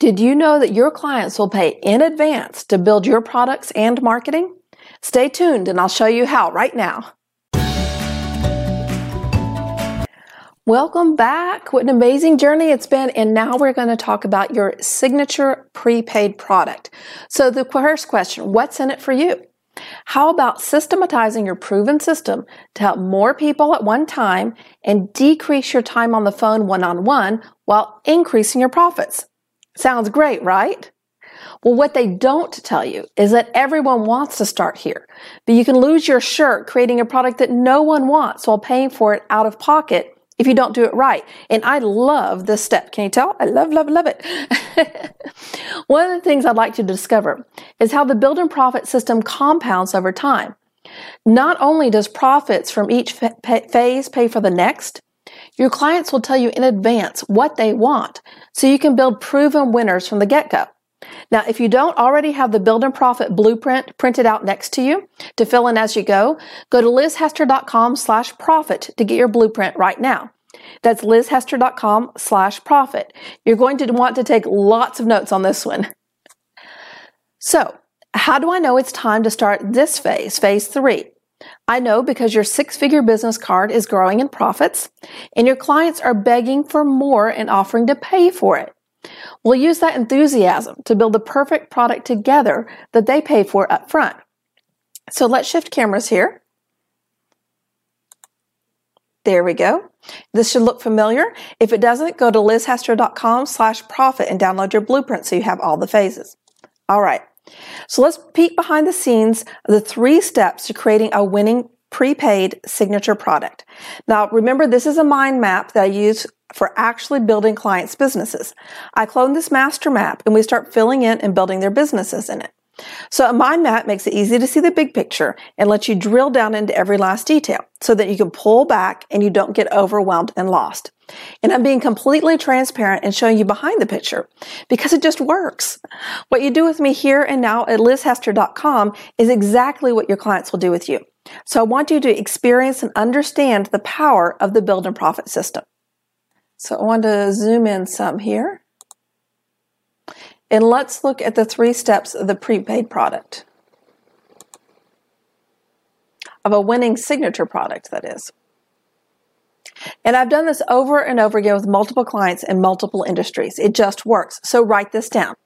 Did you know that your clients will pay in advance to build your products and marketing? Stay tuned and I'll show you how right now. Welcome back. What an amazing journey it's been. And now we're going to talk about your signature prepaid product. So the first question, what's in it for you? How about systematizing your proven system to help more people at one time and decrease your time on the phone one on one while increasing your profits? Sounds great, right? Well, what they don't tell you is that everyone wants to start here, but you can lose your shirt creating a product that no one wants while paying for it out of pocket if you don't do it right. And I love this step. Can you tell? I love, love, love it. One of the things I'd like to discover is how the build and profit system compounds over time. Not only does profits from each phase pay for the next, your clients will tell you in advance what they want so you can build proven winners from the get go. Now, if you don't already have the build and profit blueprint printed out next to you to fill in as you go, go to lizhester.com slash profit to get your blueprint right now. That's lizhester.com slash profit. You're going to want to take lots of notes on this one. So, how do I know it's time to start this phase, phase three? I know because your six figure business card is growing in profits and your clients are begging for more and offering to pay for it. We'll use that enthusiasm to build the perfect product together that they pay for up front. So let's shift cameras here. There we go. This should look familiar. If it doesn't, go to lizhester.com slash profit and download your blueprint so you have all the phases. All right. So let's peek behind the scenes of the three steps to creating a winning prepaid signature product. Now, remember, this is a mind map that I use for actually building clients' businesses. I clone this master map and we start filling in and building their businesses in it. So a mind map makes it easy to see the big picture and lets you drill down into every last detail so that you can pull back and you don't get overwhelmed and lost. And I'm being completely transparent and showing you behind the picture because it just works. What you do with me here and now at lizhester.com is exactly what your clients will do with you. So I want you to experience and understand the power of the build and profit system. So I want to zoom in some here. And let's look at the three steps of the prepaid product. Of a winning signature product, that is. And I've done this over and over again with multiple clients in multiple industries. It just works. So write this down.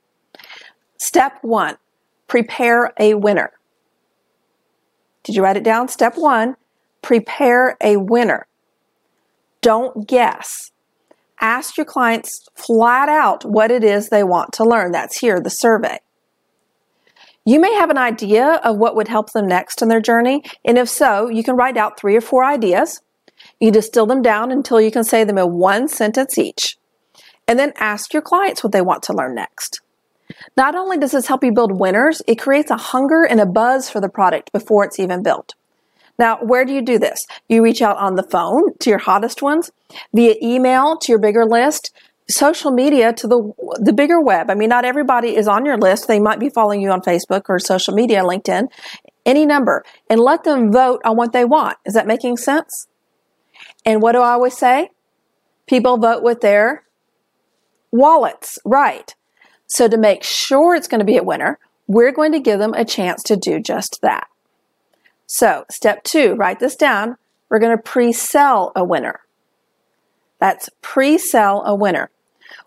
Step one, prepare a winner. Did you write it down? Step one, prepare a winner. Don't guess. Ask your clients flat out what it is they want to learn. That's here, the survey. You may have an idea of what would help them next in their journey, and if so, you can write out three or four ideas. You distill them down until you can say them in one sentence each. And then ask your clients what they want to learn next. Not only does this help you build winners, it creates a hunger and a buzz for the product before it's even built. Now, where do you do this? You reach out on the phone to your hottest ones, via email to your bigger list, social media to the the bigger web. I mean, not everybody is on your list. They might be following you on Facebook or social media, LinkedIn, any number, and let them vote on what they want. Is that making sense? And what do I always say? People vote with their wallets, right? So to make sure it's going to be a winner, we're going to give them a chance to do just that. So, step two, write this down. We're going to pre sell a winner. That's pre sell a winner.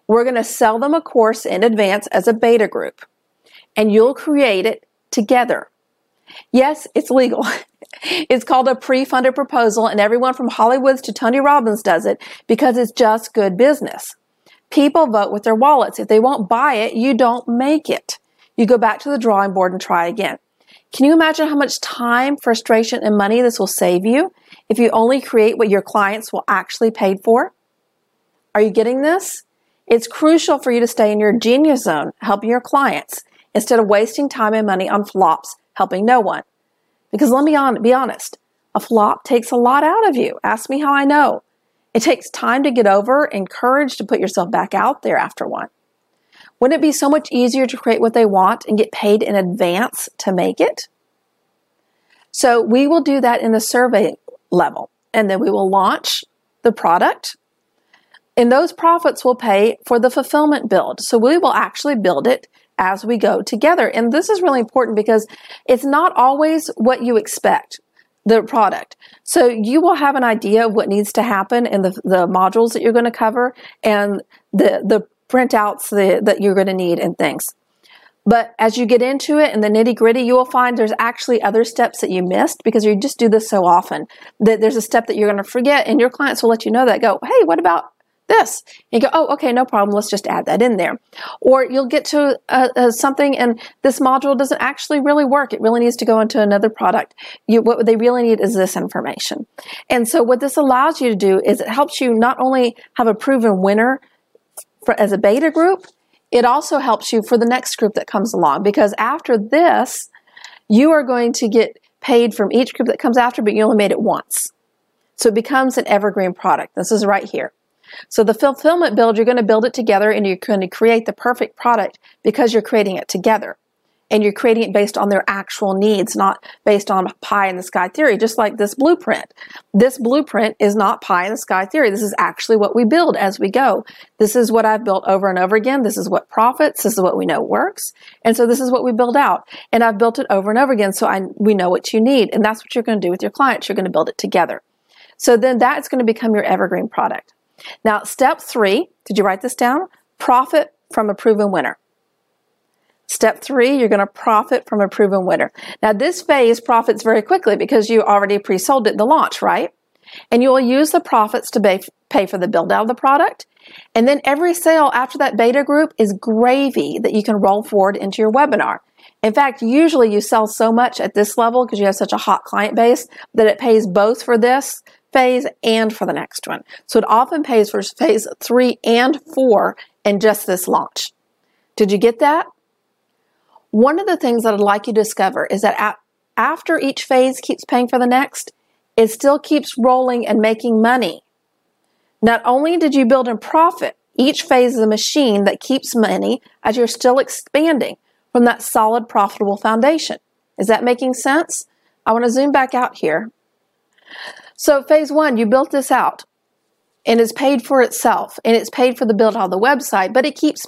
We're going to sell them a course in advance as a beta group, and you'll create it together. Yes, it's legal. it's called a pre funded proposal, and everyone from Hollywoods to Tony Robbins does it because it's just good business. People vote with their wallets. If they won't buy it, you don't make it. You go back to the drawing board and try again. Can you imagine how much time, frustration, and money this will save you if you only create what your clients will actually pay for? Are you getting this? It's crucial for you to stay in your genius zone, helping your clients, instead of wasting time and money on flops, helping no one. Because let me on, be honest, a flop takes a lot out of you. Ask me how I know. It takes time to get over and courage to put yourself back out there after one. Wouldn't it be so much easier to create what they want and get paid in advance to make it? So we will do that in the survey level and then we will launch the product. And those profits will pay for the fulfillment build. So we will actually build it as we go together. And this is really important because it's not always what you expect the product. So you will have an idea of what needs to happen in the, the modules that you're going to cover and the, the printouts the, that you're going to need and things. But as you get into it and the nitty gritty, you will find there's actually other steps that you missed because you just do this so often that there's a step that you're going to forget and your clients will let you know that go, Hey, what about this. And you go, oh, okay, no problem. Let's just add that in there. Or you'll get to uh, uh, something and this module doesn't actually really work. It really needs to go into another product. You, what they really need is this information. And so what this allows you to do is it helps you not only have a proven winner for, as a beta group, it also helps you for the next group that comes along because after this, you are going to get paid from each group that comes after, but you only made it once. So it becomes an evergreen product. This is right here. So the fulfillment build, you're going to build it together and you're going to create the perfect product because you're creating it together. And you're creating it based on their actual needs, not based on pie in the sky theory, just like this blueprint. This blueprint is not pie in the sky theory. This is actually what we build as we go. This is what I've built over and over again. This is what profits. This is what we know works. And so this is what we build out. And I've built it over and over again. So I, we know what you need. And that's what you're going to do with your clients. You're going to build it together. So then that's going to become your evergreen product. Now, step three, did you write this down? Profit from a proven winner. Step three, you're going to profit from a proven winner. Now, this phase profits very quickly because you already pre sold it the launch, right? And you will use the profits to pay for the build out of the product. And then every sale after that beta group is gravy that you can roll forward into your webinar. In fact, usually you sell so much at this level because you have such a hot client base that it pays both for this phase and for the next one. So it often pays for phase three and four in just this launch. Did you get that? One of the things that I'd like you to discover is that after each phase keeps paying for the next, it still keeps rolling and making money. Not only did you build in profit, each phase is a machine that keeps money as you're still expanding from that solid, profitable foundation. Is that making sense? I want to zoom back out here. So phase one, you built this out and it's paid for itself and it's paid for the build on the website, but it keeps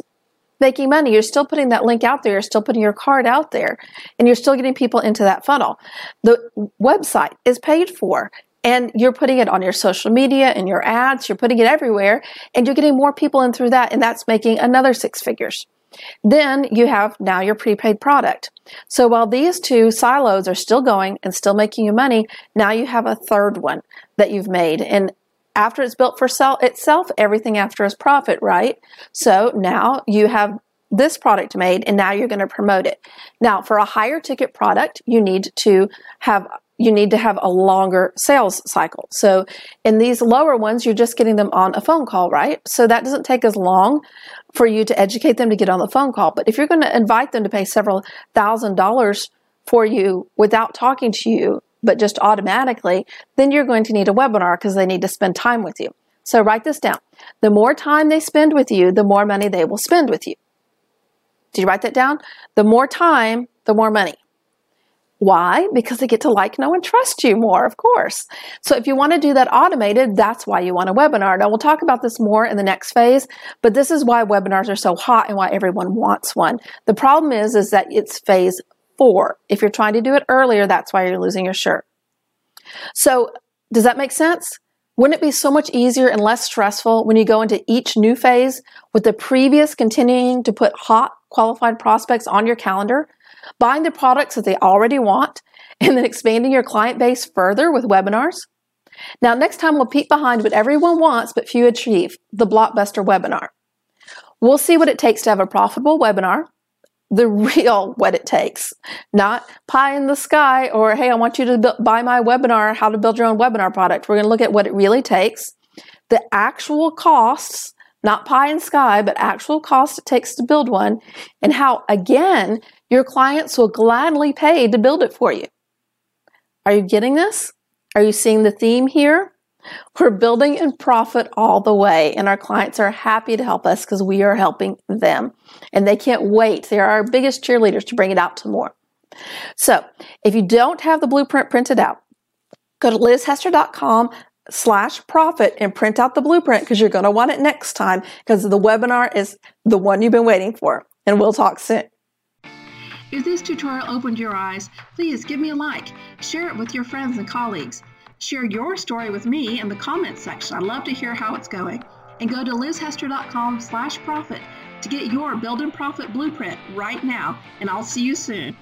making money. You're still putting that link out there. You're still putting your card out there and you're still getting people into that funnel. The website is paid for and you're putting it on your social media and your ads. You're putting it everywhere and you're getting more people in through that. And that's making another six figures. Then you have now your prepaid product. So while these two silos are still going and still making you money, now you have a third one that you've made. And after it's built for sell itself, everything after is profit, right? So now you have this product made and now you're going to promote it. Now, for a higher ticket product, you need to have you need to have a longer sales cycle. So in these lower ones, you're just getting them on a phone call, right? So that doesn't take as long for you to educate them to get on the phone call. But if you're going to invite them to pay several thousand dollars for you without talking to you, but just automatically, then you're going to need a webinar because they need to spend time with you. So write this down. The more time they spend with you, the more money they will spend with you. Did you write that down? The more time, the more money. Why? Because they get to like, know, and trust you more, of course. So if you want to do that automated, that's why you want a webinar. Now we'll talk about this more in the next phase, but this is why webinars are so hot and why everyone wants one. The problem is, is that it's phase four. If you're trying to do it earlier, that's why you're losing your shirt. So does that make sense? Wouldn't it be so much easier and less stressful when you go into each new phase with the previous continuing to put hot qualified prospects on your calendar buying the products that they already want, and then expanding your client base further with webinars. Now, next time we'll peek behind what everyone wants but few achieve the blockbuster webinar. We'll see what it takes to have a profitable webinar, the real what it takes, not pie in the sky or, hey, I want you to buy my webinar, how to build your own webinar product. We're going to look at what it really takes, the actual costs, not pie in sky, but actual cost it takes to build one, and how, again, your clients will gladly pay to build it for you. Are you getting this? Are you seeing the theme here? We're building in profit all the way, and our clients are happy to help us because we are helping them. And they can't wait. They are our biggest cheerleaders to bring it out to more. So, if you don't have the blueprint printed out, go to lizhester.com slash profit and print out the blueprint because you're going to want it next time because the webinar is the one you've been waiting for. And we'll talk soon. If this tutorial opened your eyes, please give me a like, share it with your friends and colleagues. Share your story with me in the comments section. I'd love to hear how it's going. And go to lizhester.com slash profit to get your Build and Profit blueprint right now. And I'll see you soon.